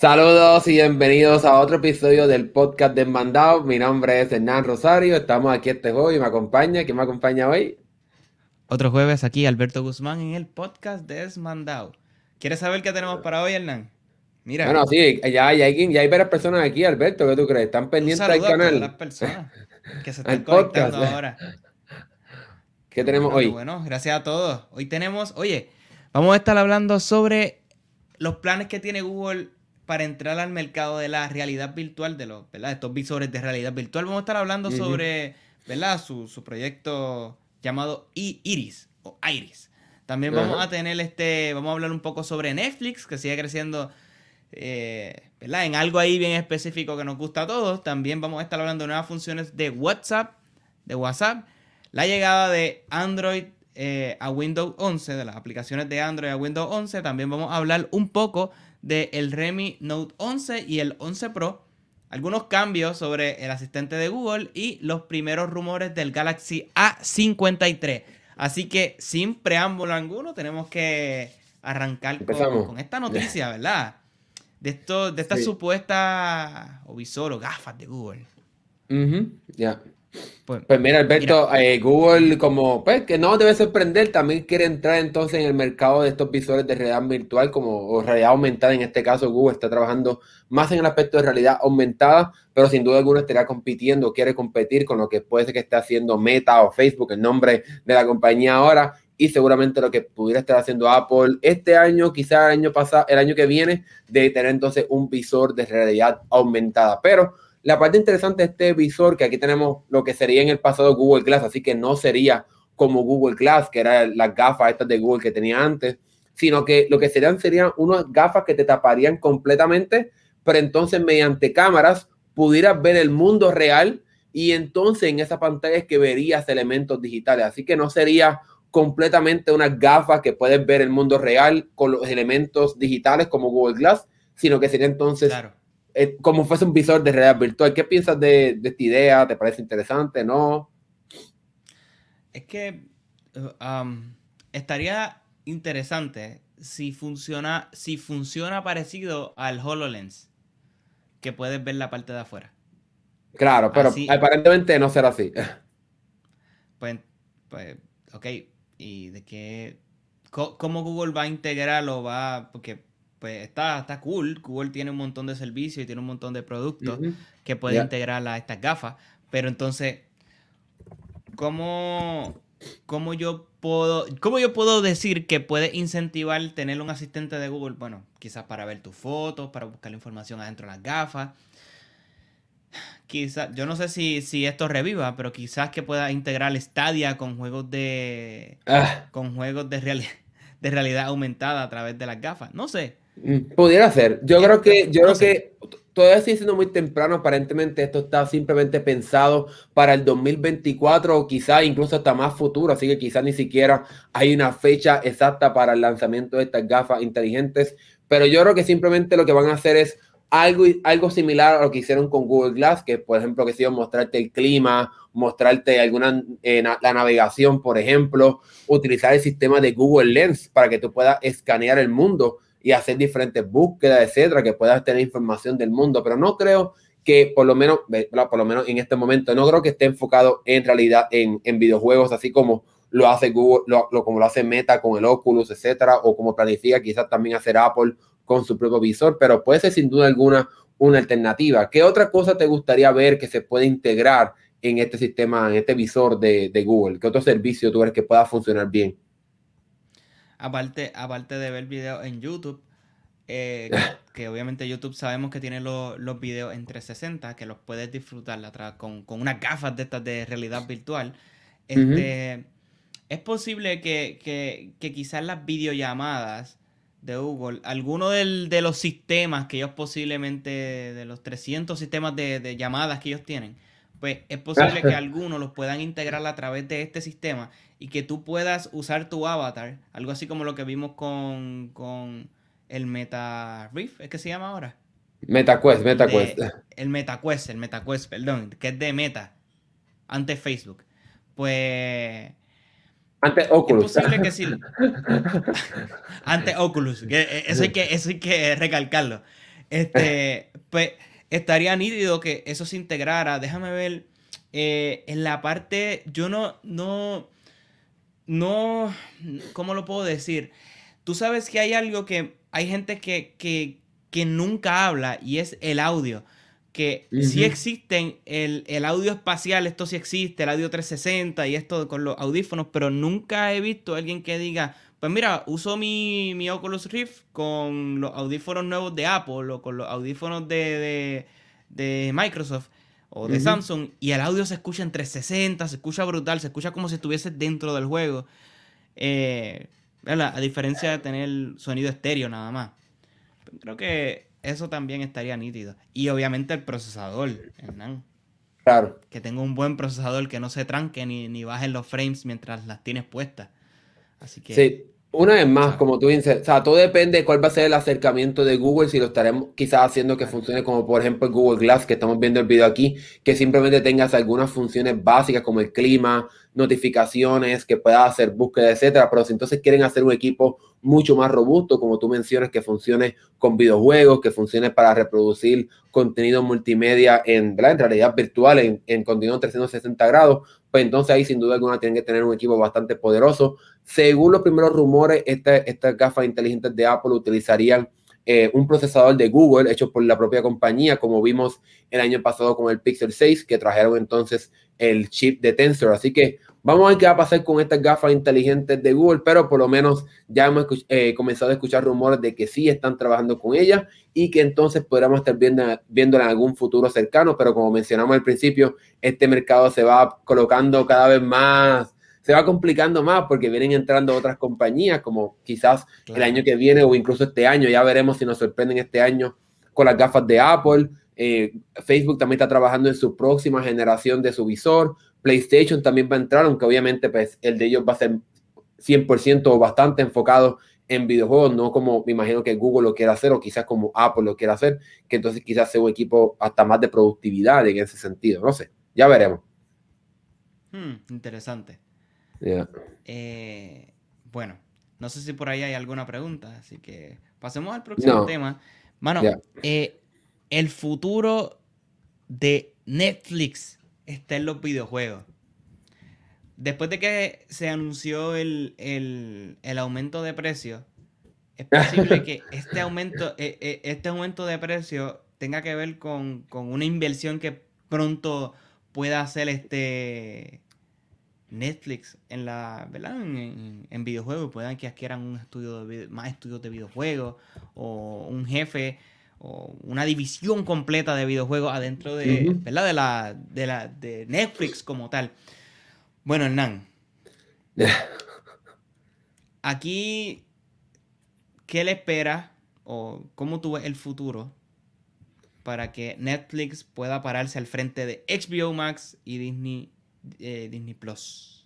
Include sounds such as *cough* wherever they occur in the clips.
Saludos y bienvenidos a otro episodio del podcast Desmandado. Mi nombre es Hernán Rosario. Estamos aquí este jueves y me acompaña. ¿Quién me acompaña hoy? Otro jueves aquí, Alberto Guzmán en el podcast Desmandado. ¿Quieres saber qué tenemos para hoy, Hernán? Mira. Bueno, sí, ya, hay, ya hay varias personas aquí, Alberto. ¿Qué tú crees? ¿Están pendientes del canal? A las personas que se *laughs* están conectando ahora. *laughs* ¿Qué tenemos hoy? Bueno, gracias a todos. Hoy tenemos, oye, vamos a estar hablando sobre los planes que tiene Google para entrar al mercado de la realidad virtual, de los, estos visores de realidad virtual. Vamos a estar hablando sobre ¿verdad? Su, proyecto llamado Iris o Iris. También vamos a tener este, vamos a hablar un poco sobre Netflix, que sigue creciendo eh, ¿verdad? en algo ahí bien específico que nos gusta a todos. También vamos a estar hablando de nuevas funciones de WhatsApp, de WhatsApp, la llegada de Android eh, a Windows 11, de las aplicaciones de Android a Windows 11. También vamos a hablar un poco del el Redmi Note 11 y el 11 Pro, algunos cambios sobre el asistente de Google y los primeros rumores del Galaxy A53. Así que sin preámbulo alguno tenemos que arrancar con, esta noticia, ¿verdad? De, esto, de esta supuesta o visor o gafas de Google. Ya. Pues, pues, mira, Alberto, eh, Google, como pues que no debe sorprender, también quiere entrar entonces en el mercado de estos visores de realidad virtual, como o realidad aumentada. En este caso, Google está trabajando más en el aspecto de realidad aumentada, pero sin duda alguna estaría compitiendo, quiere competir con lo que puede ser que esté haciendo Meta o Facebook, el nombre de la compañía ahora, y seguramente lo que pudiera estar haciendo Apple este año, quizá el año pasado, el año que viene, de tener entonces un visor de realidad aumentada. Pero la parte interesante de este visor, que aquí tenemos lo que sería en el pasado Google Glass, así que no sería como Google Glass, que era las gafas estas de Google que tenía antes, sino que lo que serían serían unas gafas que te taparían completamente, pero entonces mediante cámaras pudieras ver el mundo real y entonces en esa pantalla es que verías elementos digitales. Así que no sería completamente unas gafas que puedes ver el mundo real con los elementos digitales como Google Glass, sino que sería entonces eh, como fuese un visor de realidad virtual. ¿Qué piensas de, esta idea? ¿Te parece interesante? ¿No? Es que um, estaría interesante si funciona, si funciona parecido al HoloLens, que puedes ver la parte de afuera. Claro, pero aparentemente no será así. *laughs* Pues, pues, ok. ¿Y de qué? ¿Cómo Google va a integrarlo? Va, porque pues está, está cool. Google tiene un montón de servicios y tiene un montón de productos que puede integrar a estas gafas. Pero entonces, ¿cómo, ¿cómo, yo puedo, ¿cómo yo puedo decir que puede incentivar tener un asistente de Google? Bueno, quizás para ver tus fotos, para buscar la información adentro de las gafas. Quizás, yo no sé si, si esto reviva, pero quizás que pueda integrar Stadia con juegos de. Ah. con juegos de realidad de realidad aumentada a través de las gafas. No sé. Mm, pudiera ser. Yo creo que, yo creo que todavía sigue siendo muy temprano. Aparentemente esto está simplemente pensado para el 2024 o quizá incluso hasta más futuro. Así que quizás ni siquiera hay una fecha exacta para el lanzamiento de estas gafas inteligentes. Pero yo creo que simplemente lo que van a hacer es algo, algo similar a lo que hicieron con Google Glass, que por ejemplo que sido mostrarte el clima, mostrarte alguna eh, la navegación, por ejemplo, utilizar el sistema de Google Lens para que tú puedas escanear el mundo y hacer diferentes búsquedas, etcétera, que puedas tener información del mundo, pero no creo que por lo menos, por lo menos en este momento, no creo que esté enfocado en realidad en, en videojuegos, así como lo hace Google, lo, como lo hace Meta con el Oculus, etcétera, o como planifica quizás también hacer Apple con su propio visor, pero puede ser sin duda alguna una alternativa. ¿Qué otra cosa te gustaría ver que se puede integrar en este sistema, en este visor de, de Google? ¿Qué otro servicio tú ves que pueda funcionar bien? Aparte, aparte de ver videos en YouTube, eh, *laughs* que, obviamente YouTube sabemos que tiene los, los videos en 360, que los puedes disfrutar atrás con, con unas gafas de estas de realidad virtual. Este, Es posible que, que, quizás las videollamadas de Google, alguno de los sistemas que ellos posiblemente, de los 300 sistemas de, de llamadas que ellos tienen, pues es posible que *laughs* algunos los puedan integrar a través de este sistema y que tú puedas usar tu avatar, algo así como lo que vimos con, con el Meta Rift, ¿es que se llama ahora? MetaQuest, MetaQuest. el MetaQuest, el MetaQuest, perdón, que es de Meta, antes Facebook. Pues... Antes Oculus. Es posible que sí. *laughs* Antes Oculus, que eso, hay que, eso hay que recalcarlo. Este, *laughs* pues estaría nítido que eso se integrara. Déjame ver. Eh, en la parte. Yo no. No. No. ¿Cómo lo puedo decir? Tú sabes que hay algo que. Hay gente que, que, que nunca habla y es el audio que si existen el, audio espacial, esto sí existe, el audio 360 y esto con los audífonos, pero nunca he visto a alguien que diga, pues mira, uso mi, mi Oculus Rift con los audífonos nuevos de Apple o con los audífonos de, Microsoft o de Samsung y el audio se escucha en 360, se escucha brutal, se escucha como si estuviese dentro del juego. Eh, a diferencia de tener sonido estéreo nada más. Creo que eso también estaría nítido. Y obviamente el procesador, Hernán. Claro. Que tenga un buen procesador que no se tranque ni, ni bajen los frames mientras las tienes puestas. Así que. Sí. Una vez más, como tú dices, o sea, todo depende de cuál va a ser el acercamiento de Google, si lo estaremos quizás haciendo que funcione como por ejemplo el Google Glass, que estamos viendo el video aquí, que simplemente tengas algunas funciones básicas como el clima, notificaciones, que pueda hacer búsqueda, etcétera. Pero si entonces quieren hacer un equipo mucho más robusto, como tú mencionas, que funcione con videojuegos, que funcione para reproducir contenido multimedia en, realidad virtual, en, en contenido 360 grados, pues entonces ahí sin duda alguna tienen que tener un equipo bastante poderoso. Según los primeros rumores, estas gafas inteligentes de Apple utilizarían eh, un procesador de Google hecho por la propia compañía, como vimos el año pasado con el Pixel 6, que trajeron entonces el chip de Tensor. Así que vamos a ver qué va a pasar con estas gafas inteligentes de Google, pero por lo menos ya hemos eh, comenzado a escuchar rumores de que sí están trabajando con ellas y que entonces podríamos estar viendo, en algún futuro cercano, pero como mencionamos al principio, este mercado se va colocando cada vez más se va complicando más porque vienen entrando otras compañías, como quizás el año que viene o incluso este año. Ya veremos si nos sorprenden este año con las gafas de Apple. Eh, Facebook también está trabajando en su próxima generación de su visor. PlayStation también va a entrar, aunque obviamente pues, el de ellos va a ser 100% o bastante enfocado en videojuegos, no como me imagino que Google lo quiera hacer o quizás como Apple lo quiera hacer, que entonces quizás sea un equipo hasta más de productividad en ese sentido. No sé, ya veremos. Hmm, interesante. Eh, bueno, no sé si por ahí hay alguna pregunta, así que pasemos al próximo tema. Mano, eh, el futuro de Netflix está en los videojuegos. Después de que se anunció el, aumento de precio, es *laughs* posible que este aumento, eh, este aumento de precio tenga que ver con, con una inversión que pronto pueda hacer este Netflix en la ¿verdad? En, videojuegos puedan que adquieran un estudio de, más estudios de videojuegos o un jefe o una división completa de videojuegos adentro de, ¿verdad? de la de la de Netflix como tal. Bueno, Hernán. *laughs* Aquí ¿qué le espera o cómo tú ves el futuro para que Netflix pueda pararse al frente de HBO Max y Disney eh, Disney Plus.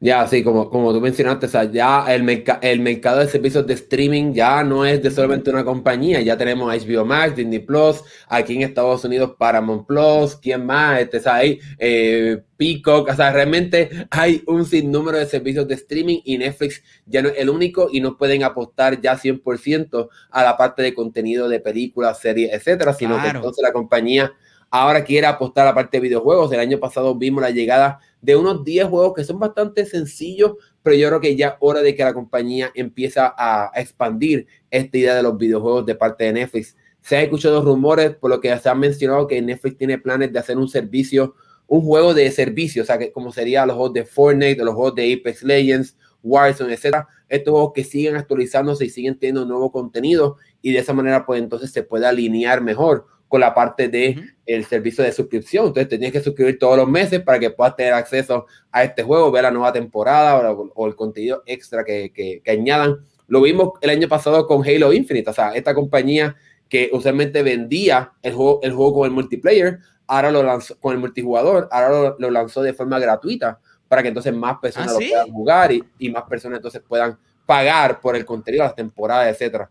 Ya, así como, como tú mencionaste, o sea, ya el, el mercado de servicios de streaming ya no es de solamente una compañía, ya tenemos HBO Max, Disney Plus, aquí en Estados Unidos Paramount Plus, ¿quién más? Este, es ahí, eh, Peacock, o sea, realmente hay un sinnúmero de servicios de streaming y Netflix ya no es el único y no pueden apostar ya 100% a la parte de contenido de películas, series, etcétera, sino que entonces la compañía ahora quiere apostar a la parte de videojuegos. El año pasado vimos la llegada de unos 10 juegos que son bastante sencillos, pero yo creo que ya es hora de que la compañía empieza a, expandir esta idea de los videojuegos de parte de Netflix. Se han escuchado rumores, por lo que se ha mencionado que Netflix tiene planes de hacer un servicio, un juego de servicio, o sea, que como sería los juegos de Fortnite, los juegos de Apex Legends, Warzone, etcétera. Estos juegos que siguen actualizándose y siguen teniendo nuevo contenido y de esa manera, pues entonces se puede alinear mejor con la parte de el servicio de suscripción. Entonces te tienes que suscribir todos los meses para que puedas tener acceso a este juego, ver la nueva temporada o, el contenido extra que, que, añadan. Lo vimos el año pasado con Halo Infinite, o sea, esta compañía que usualmente vendía el juego, el juego con el multiplayer, ahora lo lanzó con el multijugador, ahora lo, lanzó de forma gratuita para que entonces más personas ¿Ah, lo puedan jugar y, y, más personas entonces puedan pagar por el contenido, las temporadas, etcétera.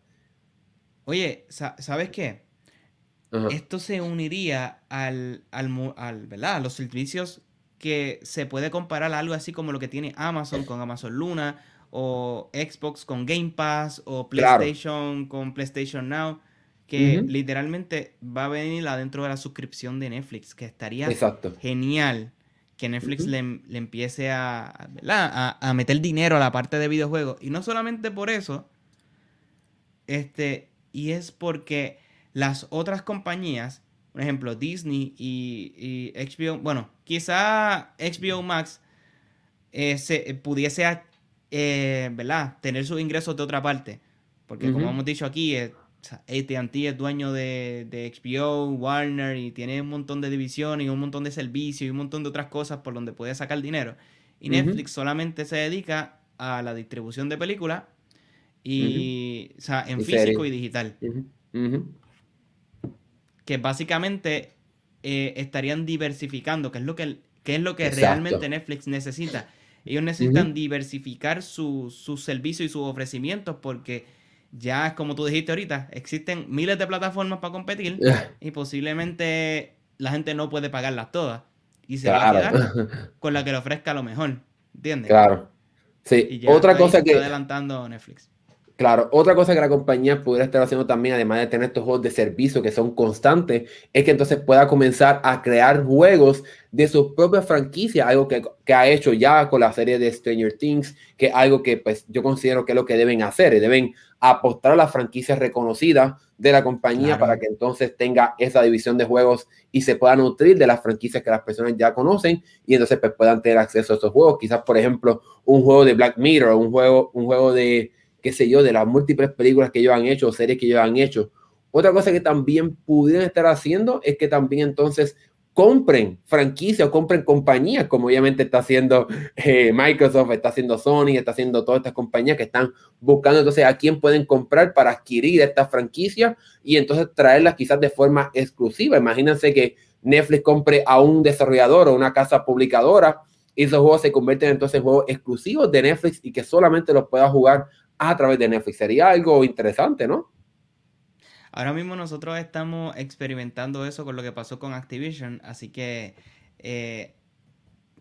Oye, ¿sabes qué? Esto se uniría al, al, ¿verdad? a los servicios que se puede comparar a algo así como lo que tiene Amazon con Amazon Luna o Xbox con Game Pass o PlayStation con PlayStation Now, que literalmente va a venir adentro de la suscripción de Netflix, que estaría genial que Netflix le, empiece a, a, meter dinero a la parte de videojuegos. Y no solamente por eso, este, y es porque las otras compañías, por ejemplo, Disney y, HBO, bueno, quizá HBO Max eh, se, pudiese eh, ¿verdad? tener sus ingresos de otra parte. Porque como hemos dicho aquí, eh, ATT es dueño de, de, HBO, Warner y tiene un montón de divisiones y un montón de servicios y un montón de otras cosas por donde puede sacar dinero. Y Netflix solamente se dedica a la distribución de películas y, o sea, en físico y digital. Que básicamente eh, estarían diversificando, que es lo que, es lo que realmente Netflix necesita. Ellos necesitan diversificar sus servicios y sus ofrecimientos porque ya, como tú dijiste ahorita, existen miles de plataformas para competir y posiblemente la gente no puede pagarlas todas. Y se va a quedar *laughs* con la que le ofrezca lo mejor. ¿Entiendes? Claro. Sí, otra cosa que. adelantando Netflix. Claro, otra cosa que la compañía pudiera estar haciendo también, además de tener estos juegos de servicio que son constantes, es que entonces pueda comenzar a crear juegos de sus propias franquicias, algo que, ha hecho ya con la serie de Stranger Things, que es algo que pues yo considero que es lo que deben hacer, deben apostar a las franquicias reconocidas de la compañía para que entonces tenga esa división de juegos y se pueda nutrir de las franquicias que las personas ya conocen y entonces pues, puedan tener acceso a esos juegos. Quizás, por ejemplo, un juego de Black Mirror, un juego, un juego de qué sé yo, de las múltiples películas que ellos han hecho, series que ellos han hecho. Otra cosa que también pudieran estar haciendo es que también entonces compren franquicias o compren compañías, como obviamente está haciendo *laughs* eh, Microsoft, está haciendo Sony, está haciendo todas estas compañías que están buscando entonces a quién pueden comprar para adquirir estas franquicias y entonces traerlas quizás de forma exclusiva. Imagínense que Netflix compre a un desarrollador o una casa publicadora y esos juegos se convierten entonces en juegos exclusivos de Netflix y que solamente los pueda jugar a través de Netflix. Sería algo interesante, ¿no? Ahora mismo nosotros estamos experimentando eso con lo que pasó con Activision, así que eh,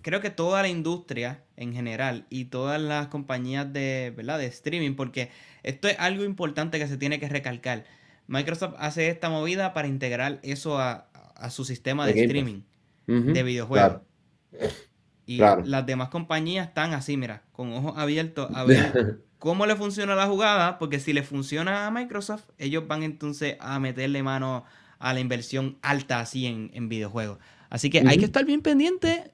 creo que toda la industria en general y todas las compañías de, ¿verdad? de streaming, porque esto es algo importante que se tiene que recalcar. Microsoft hace esta movida para integrar eso a, su sistema de, streaming de videojuegos. Y las demás compañías están así, mira, con ojos abiertos a *laughs* ver cómo le funciona la jugada, porque si le funciona a Microsoft, ellos van entonces a meterle mano a la inversión alta así en, videojuegos. Así que hay que estar bien pendiente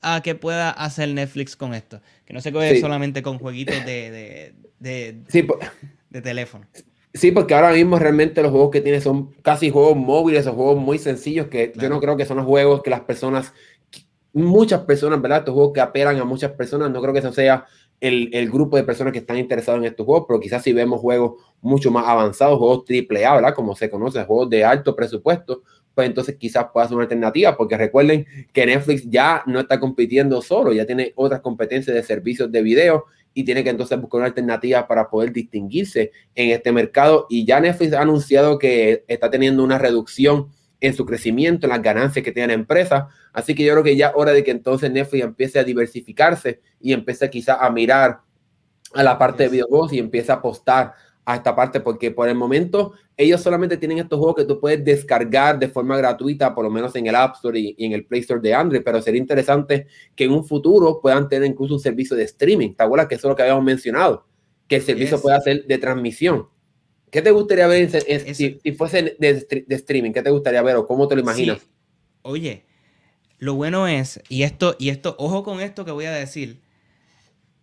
a que pueda hacer Netflix con esto. Que no se quede solamente con jueguitos de, de, de, teléfono. Sí, porque ahora mismo realmente los juegos que tiene son casi juegos móviles o juegos muy sencillos que yo no creo que son los juegos que las personas, muchas personas, ¿verdad? Estos juegos que apelan a muchas personas, no creo que eso sea el, grupo de personas que están interesados en estos juegos, pero quizás si vemos juegos mucho más avanzados, juegos triple A, ¿verdad? Como se conoce, juegos de alto presupuesto, pues entonces quizás pueda ser una alternativa, porque recuerden que Netflix ya no está compitiendo solo, ya tiene otras competencias de servicios de video y tiene que entonces buscar una alternativa para poder distinguirse en este mercado. Y ya Netflix ha anunciado que está teniendo una reducción en su crecimiento, en las ganancias que tiene la empresa. Así que yo creo que ya es hora de que entonces Netflix empiece a diversificarse y empiece quizá a mirar a la parte de videojuegos y empiece a apostar a esta parte, porque por el momento ellos solamente tienen estos juegos que tú puedes descargar de forma gratuita, por lo menos en el App Store y, en el Play Store de Android, pero sería interesante que en un futuro puedan tener incluso un servicio de streaming. ¿Te acuerdas que eso es lo que habíamos mencionado? Que el servicio pueda ser de transmisión. ¿Qué te gustaría ver si, fuese de, streaming? ¿Qué te gustaría ver o cómo te lo imaginas? Oye, lo bueno es, y esto, y esto, ojo con esto que voy a decir,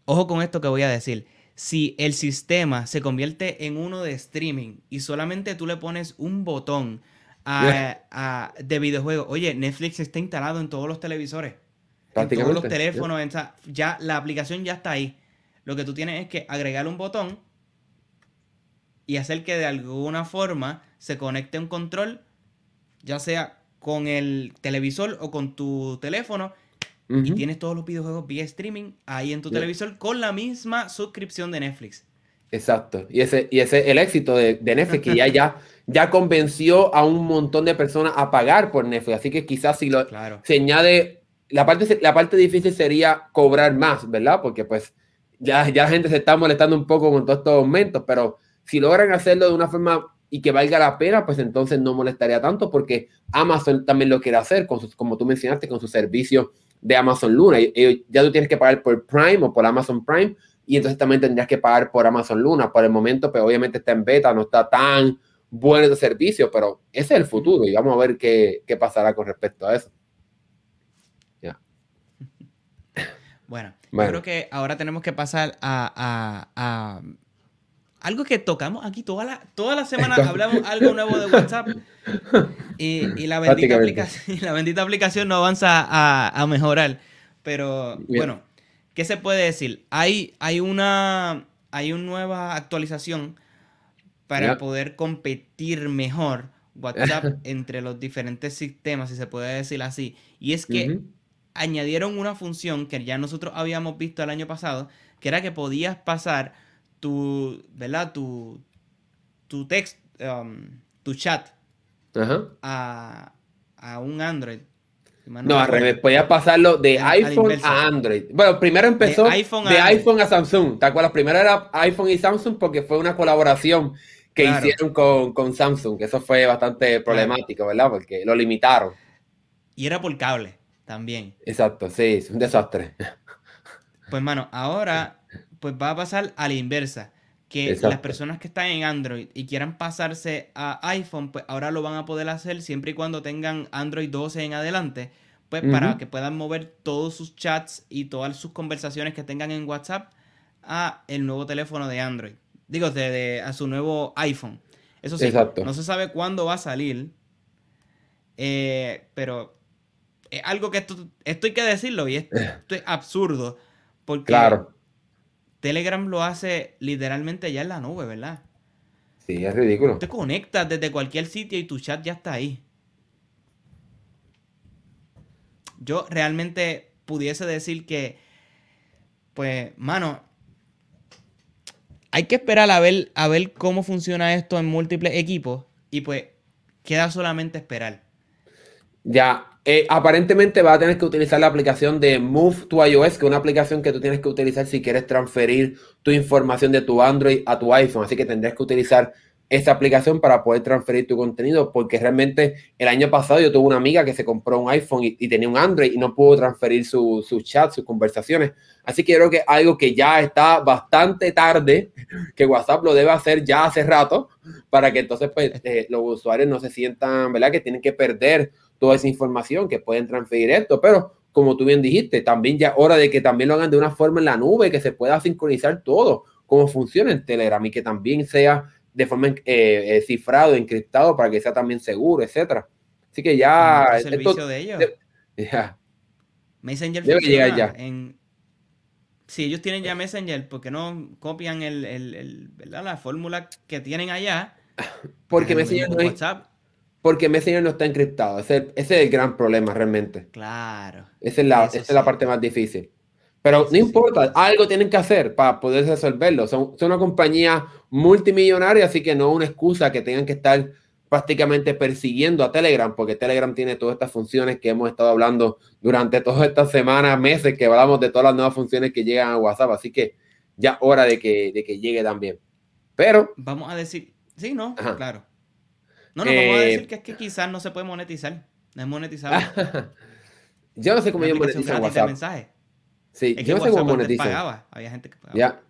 ojo con esto que voy a decir. Si el sistema se convierte en uno de streaming y solamente tú le pones un botón de videojuego, oye, Netflix está instalado en todos los televisores, en todos los teléfonos, ya la aplicación ya está ahí. Lo que tú tienes es que agregar un botón y hacer que de alguna forma se conecte un control, ya sea con el televisor o con tu teléfono, y tienes todos los videojuegos vía streaming ahí en tu televisor con la misma suscripción de Netflix. Exacto. Y ese, y ese es el éxito de, Netflix, que ya, ya, *laughs* ya convenció a un montón de personas a pagar por Netflix. Así que quizás si lo se añade, la parte, la parte difícil sería cobrar más, ¿verdad? Porque pues ya, ya la gente se está molestando un poco con todos estos aumentos, pero si logran hacerlo de una forma y que valga la pena, pues entonces no molestaría tanto porque Amazon también lo quiere hacer, con como tú mencionaste, con su servicio de Amazon Luna. Y, ya tú tienes que pagar por Prime o por Amazon Prime y entonces también tendrías que pagar por Amazon Luna. Por el momento, pues obviamente está en beta, no está tan bueno de servicio, pero ese es el futuro y vamos a ver qué, qué pasará con respecto a eso. Ya. *laughs* Bueno, yo creo que ahora tenemos que pasar a, a, algo que tocamos aquí toda la, toda la semana, hablamos algo nuevo de WhatsApp *laughs* y, la, bendita aplicación, *laughs* la bendita aplicación no avanza a, a mejorar. Pero bueno, ¿qué se puede decir? Hay, hay, una, hay una nueva actualización para poder competir mejor WhatsApp *laughs* entre los diferentes sistemas, si se puede decir así. Y es que añadieron una función que ya nosotros habíamos visto el año pasado, que era que podías pasar tu, ¿verdad? Tu, tu text, um, tu chat A, a un Android. No, al revés, podías pasarlo de iPhone a Android. Bueno, primero empezó de iPhone, a, Samsung. ¿Te acuerdas? Primero era iPhone y Samsung porque fue una colaboración que hicieron con, con, Samsung, que eso fue bastante problemático, ¿verdad? Porque lo limitaron. Y era por cable también. Exacto, sí, es un desastre. Pues, mano, ahora pues va a pasar a la inversa. Que las personas que están en Android y quieran pasarse a iPhone, pues ahora lo van a poder hacer siempre y cuando tengan Android 12 en adelante, pues para que puedan mover todos sus chats y todas sus conversaciones que tengan en WhatsApp a el nuevo teléfono de Android. Digo, de, a su nuevo iPhone. Eso sí, no se sabe cuándo va a salir, eh, pero es algo que esto, esto hay que decirlo y esto, es absurdo, porque Telegram lo hace literalmente ya en la nube, ¿verdad? Sí, es ridículo. Te conectas desde cualquier sitio y tu chat ya está ahí. Yo realmente pudiese decir que, pues, mano, hay que esperar a ver, a ver cómo funciona esto en múltiples equipos y pues queda solamente esperar. Ya, eh, aparentemente va a tener que utilizar la aplicación de Move to iOS, que es una aplicación que tú tienes que utilizar si quieres transferir tu información de tu Android a tu iPhone. Así que tendrías que utilizar esa aplicación para poder transferir tu contenido, porque realmente el año pasado yo tuve una amiga que se compró un iPhone y, tenía un Android y no pudo transferir su, su, chat, sus conversaciones. Así que creo que algo que ya está bastante tarde, *laughs* que WhatsApp lo debe hacer ya hace rato, para que entonces pues, eh, los usuarios no se sientan, ¿verdad? Que tienen que perder toda esa información, que pueden transferir esto, pero como tú bien dijiste, también ya hora de que también lo hagan de una forma en la nube, que se pueda sincronizar todo, como funciona en Telegram y que también sea de forma eh, eh, cifrado, encriptado para que sea también seguro, etcétera. Así que ya. El servicio de ellos. ya. Messenger debe llegar ya. En, si ellos tienen ya Messenger, ¿por qué no copian el, el, la fórmula que tienen allá? *laughs* Porque Messenger, no porque Messenger no está encriptado. Ese, ese, es el gran problema realmente. Claro. Esa es la, esa es la parte más difícil. Pero no importa, algo tienen que hacer para poder resolverlo. Son, son, una compañía multimillonaria, así que no es una excusa que tengan que estar prácticamente persiguiendo a Telegram, porque Telegram tiene todas estas funciones que hemos estado hablando durante todas estas semanas, meses, que hablamos de todas las nuevas funciones que llegan a WhatsApp. Así que ya hora de que, de que llegue también. Pero. Vamos a decir. Sí, no, claro. No, no, vamos a decir que es que quizás no se puede monetizar. No es monetizable. *laughs* yo no sé cómo ellos monetizan WhatsApp. mensaje. Sí, yo no sé cómo monetizan. había gente que pagaba. Ya.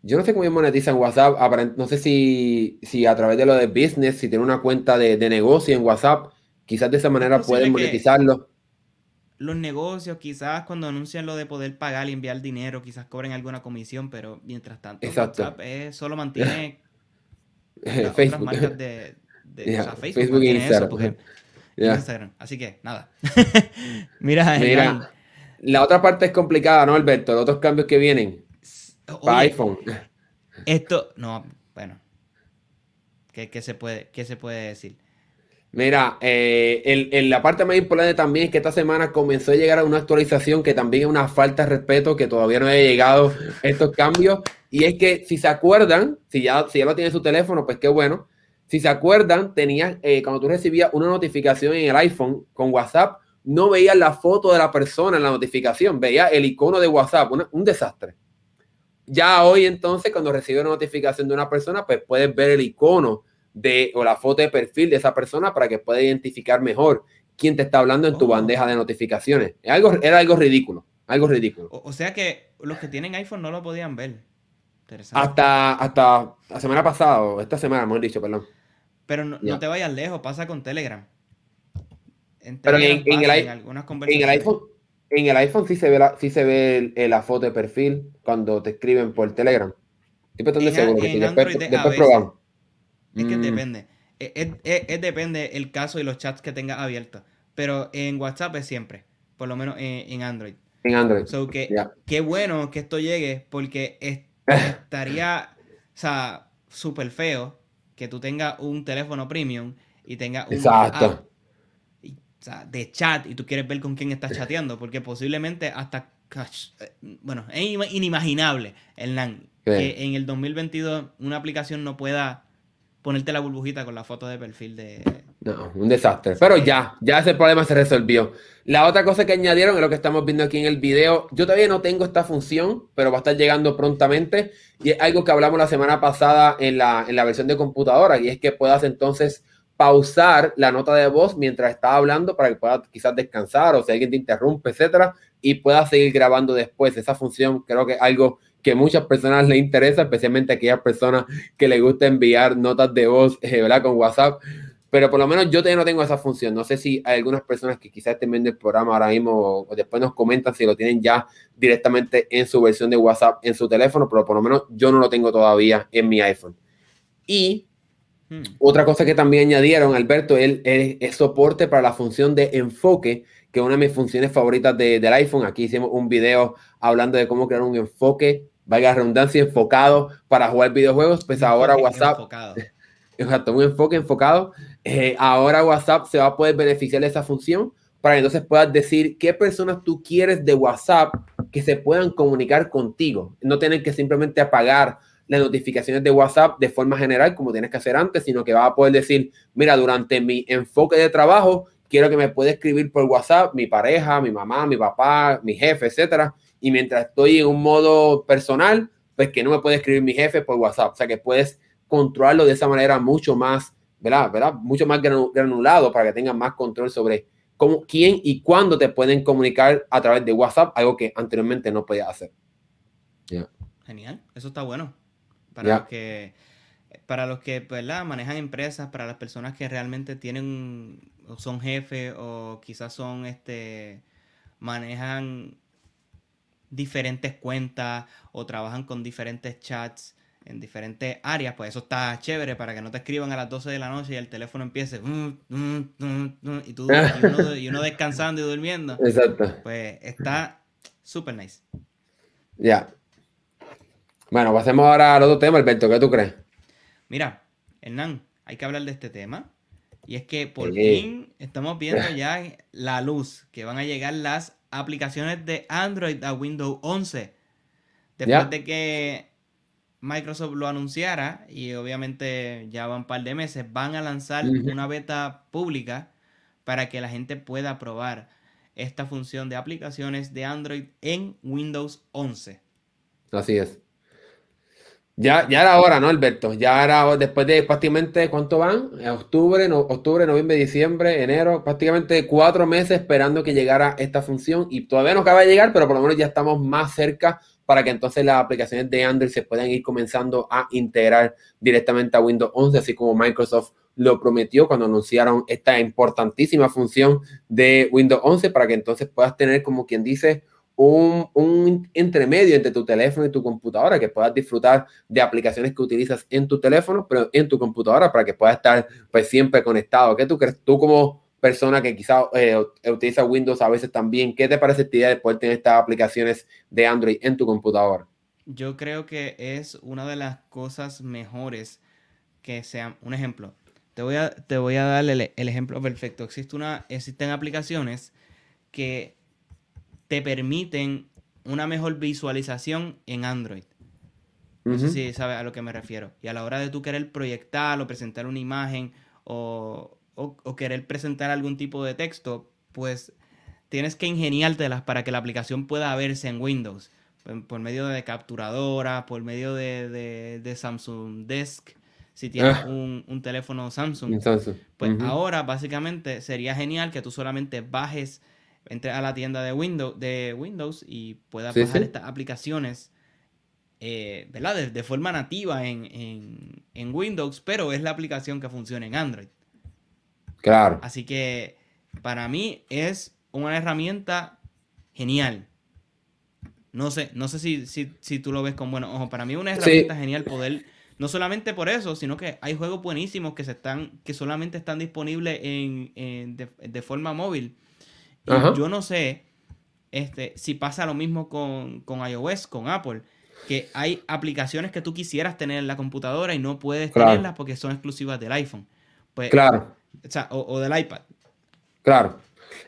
Yo no sé cómo monetizan WhatsApp. No sé si, si a través de lo de business, si tiene una cuenta de, negocio en WhatsApp, quizás de esa manera pueden monetizarlo. Los negocios, quizás cuando anuncian lo de poder pagar y enviar dinero, quizás cobren alguna comisión, pero mientras tanto, WhatsApp solo mantiene *laughs* Facebook. marcas de, Facebook, Instagram. Instagram. Así que, nada. *laughs* Mira, Mira la otra parte es complicada, ¿no, Alberto? Los otros cambios que vienen para iPhone. Esto, no, bueno. ¿Qué, se, puede, qué se puede decir? Mira, eh, la parte más importante también es que esta semana comenzó a llegar a una actualización que también es una falta de respeto, que todavía no ha llegado estos cambios. Y es que si se acuerdan, si ya, si ya lo tiene su teléfono, pues qué bueno. Si se acuerdan, tenías, eh, cuando tú recibías una notificación en el iPhone con WhatsApp, no veía la foto de la persona en la notificación, veía el icono de WhatsApp, un desastre. Ya hoy entonces, cuando recibe una notificación de una persona, pues puedes ver el icono de o la foto de perfil de esa persona para que pueda identificar mejor quién te está hablando en tu oh. bandeja de notificaciones. Algo, era algo ridículo, algo ridículo. O, sea que los que tienen iPhone no lo podían ver. Hasta, hasta la semana pasada, o esta semana, hemos dicho, perdón. Pero no, te vayas lejos, pasa con Telegram. Pero en, el, iPhone, en el iPhone sí se ve la, sí se ve la foto de perfil cuando te escriben por Telegram. Estoy seguro que Después, probamos. Es que mm. depende. Es, depende el caso y los chats que tengas abiertos. Pero en WhatsApp es siempre. Por lo menos en, Android. En Android. So que, Qué bueno que esto llegue porque *laughs* estaría, o sea, súper feo que tú tengas un teléfono premium y tengas un Exacto. de chat y tú quieres ver con quién estás chateando, porque posiblemente hasta, eh, bueno, es inimaginable, el NAN, que en el 2022 una aplicación no pueda ponerte la burbujita con la foto de perfil de... No, un desastre. Pero ya, ya ese problema se resolvió. La otra cosa que añadieron es lo que estamos viendo aquí en el video. Yo todavía no tengo esta función, pero va a estar llegando prontamente. Y es algo que hablamos la semana pasada en la, en la versión de computadora. Y es que puedas entonces pausar la nota de voz mientras estás hablando para que puedas quizás descansar o si alguien te interrumpe, etcétera, y puedas seguir grabando después. Esa función creo que es algo que muchas personas les interesa, especialmente aquellas personas que les gusta enviar notas de voz, eh. Con WhatsApp. Pero por lo menos yo todavía no tengo esa función. No sé si hay algunas personas que quizás estén viendo el programa ahora mismo o después nos comentan si lo tienen ya directamente en su versión de WhatsApp en su teléfono, pero por lo menos yo no lo tengo todavía en mi iPhone. Y hmm. otra cosa que también añadieron, Alberto, es, es, soporte para la función de enfoque, que es una de mis funciones favoritas del iPhone. Aquí hicimos un video hablando de cómo crear un enfoque valga redundancia, enfocado para jugar videojuegos, pues ahora WhatsApp. Enfocado. *laughs* Exacto, un enfoque enfocado. Eh, ahora WhatsApp se va a poder beneficiar de esa función para entonces puedas decir qué personas tú quieres de WhatsApp que se puedan comunicar contigo. No tener que simplemente apagar las notificaciones de WhatsApp de forma general como tienes que hacer antes, sino que vas a poder decir, mira, durante mi enfoque de trabajo, quiero que me pueda escribir por WhatsApp mi pareja, mi mamá, mi papá, mi jefe, etcétera, y mientras estoy en un modo personal, pues que no me puede escribir mi jefe por WhatsApp. O sea que puedes controlarlo de esa manera mucho más, ¿verdad? ¿verdad? Mucho más granulado para que tengas más control sobre cómo, quién y cuándo te pueden comunicar a través de WhatsApp, algo que anteriormente no podías hacer. Genial, eso está bueno. Para los que para los que ¿verdad? manejan empresas, para las personas que realmente tienen o son jefes o quizás son este manejan diferentes cuentas o trabajan con diferentes chats en diferentes áreas, pues eso está chévere para que no te escriban a las 12 de la noche y el teléfono empiece mm, mm, mm, y, tú, y, uno, *laughs* descansando y durmiendo. Exacto. Pues está súper nice. Ya. Bueno, pasemos ahora al otro tema, Alberto, ¿qué tú crees? Mira, Hernán, hay que hablar de este tema. Y es que por fin estamos viendo *laughs* ya la luz, que van a llegar las aplicaciones de Android a Windows 11. Después de que Microsoft lo anunciara, y obviamente ya van un par de meses, van a lanzar una beta pública para que la gente pueda probar esta función de aplicaciones de Android en Windows 11. Así es. Ya, ya era hora, ¿no, Alberto? Ya era después de prácticamente, ¿cuánto van? Octubre, no, octubre, noviembre, diciembre, enero, prácticamente cuatro meses esperando que llegara esta función y todavía no acaba de llegar, pero por lo menos ya estamos más cerca para que entonces las aplicaciones de Android se puedan ir comenzando a integrar directamente a Windows 11, así como Microsoft lo prometió cuando anunciaron esta importantísima función de Windows 11 para que entonces puedas tener como quien dice un, un, entremedio entre tu teléfono y tu computadora, que puedas disfrutar de aplicaciones que utilizas en tu teléfono, pero en tu computadora para que puedas estar pues siempre conectado. ¿Qué tú crees? Tú como persona que quizás eh, utiliza Windows a veces también, ¿qué te parece esta idea de poder tener estas aplicaciones de Android en tu computadora? Yo creo que es una de las cosas mejores que sean, un ejemplo, te voy a, te voy a dar el, el ejemplo perfecto. Existe una, existen aplicaciones que te permiten una mejor visualización en Android. No sé si sabes a lo que me refiero. Y a la hora de tú querer proyectar o presentar una imagen o, querer presentar algún tipo de texto, pues tienes que ingeniártelas para que la aplicación pueda verse en Windows. Por, medio de capturadora, por medio de, Samsung Desk, si tienes ah. un, teléfono Samsung. Pues ahora básicamente sería genial que tú solamente bajes, entres a la tienda de Windows, de Windows y puedas bajar estas aplicaciones. Eh, ¿verdad? De, forma nativa en, en, Windows, pero es la aplicación que funciona en Android. Claro. Así que para mí es una herramienta genial. No sé, no sé si, si, tú lo ves con buenos ojos. Para mí es una herramienta genial poder, no solamente por eso, sino que hay juegos buenísimos que se están, que solamente están disponibles en, de, forma móvil. Y yo no sé este, si pasa lo mismo con, iOS, con Apple, que hay aplicaciones que tú quisieras tener en la computadora y no puedes tenerlas porque son exclusivas del iPhone. Pues, claro. O del iPad. Claro.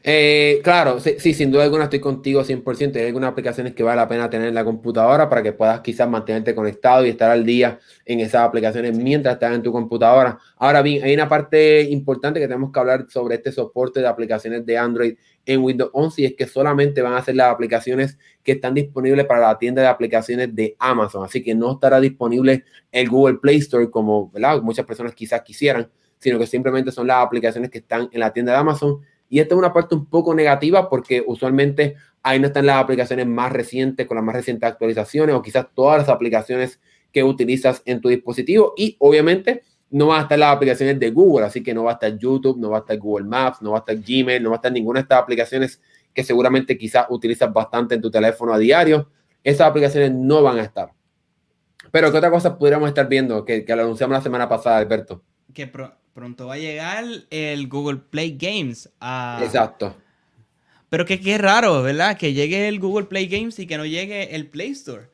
Eh, claro, sí, sin duda alguna estoy contigo 100%. Hay algunas aplicaciones que vale la pena tener en la computadora para que puedas quizás mantenerte conectado y estar al día en esas aplicaciones mientras estás en tu computadora. Ahora bien, hay una parte importante que tenemos que hablar sobre este soporte de aplicaciones de Android en Windows 11 y es que solamente van a ser las aplicaciones que están disponibles para la tienda de aplicaciones de Amazon. Así que no estará disponible el Google Play Store como muchas personas quizás quisieran, sino que simplemente son las aplicaciones que están en la tienda de Amazon y esta es una parte un poco negativa porque usualmente ahí no están las aplicaciones más recientes con las más recientes actualizaciones o quizás todas las aplicaciones que utilizas en tu dispositivo y obviamente no van a estar las aplicaciones de Google, así que no va a estar YouTube, no va a estar Google Maps, no va a estar Gmail, no va a estar ninguna de estas aplicaciones que seguramente quizás utilizas bastante en tu teléfono a diario. Esas aplicaciones no van a estar. Pero ¿qué otra cosa pudiéramos estar viendo que, que lo anunciamos la semana pasada, Alberto? Que pronto va a llegar el Google Play Games. A... Exacto. Pero que qué raro, ¿verdad? Que llegue el Google Play Games y que no llegue el Play Store.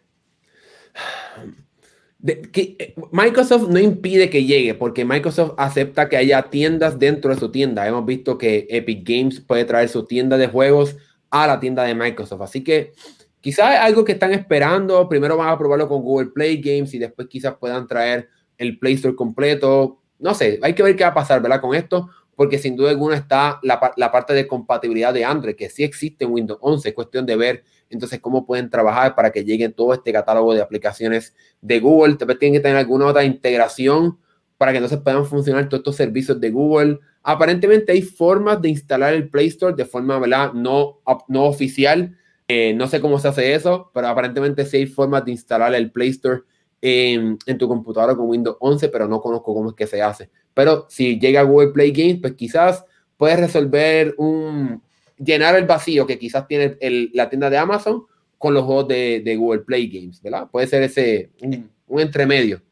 que, eh, Microsoft no impide que llegue porque Microsoft acepta que haya tiendas dentro de su tienda. Hemos visto que Epic Games puede traer su tienda de juegos a la tienda de Microsoft. Así que quizás algo que están esperando. Primero van a probarlo con Google Play Games y después quizás puedan traer el Play Store completo no sé, hay que ver qué va a pasar, ¿verdad? Con esto, porque sin duda alguna está la, parte de compatibilidad de Android, que sí existe en Windows 11, es cuestión de ver entonces cómo pueden trabajar para que lleguen todo este catálogo de aplicaciones de Google. Tal vez tienen que tener alguna otra integración para que entonces puedan funcionar todos estos servicios de Google. Aparentemente hay formas de instalar el Play Store de forma ¿verdad? No, no oficial. Eh, no sé cómo se hace eso, pero aparentemente sí hay formas de instalar el Play Store en, tu computadora con Windows 11, pero no conozco cómo es que se hace. Pero si llega Google Play Games, pues quizás puedes resolver un, llenar el vacío que quizás tiene la tienda de Amazon con los juegos de, Google Play Games, ¿verdad? Puede ser ese, un, entremedio.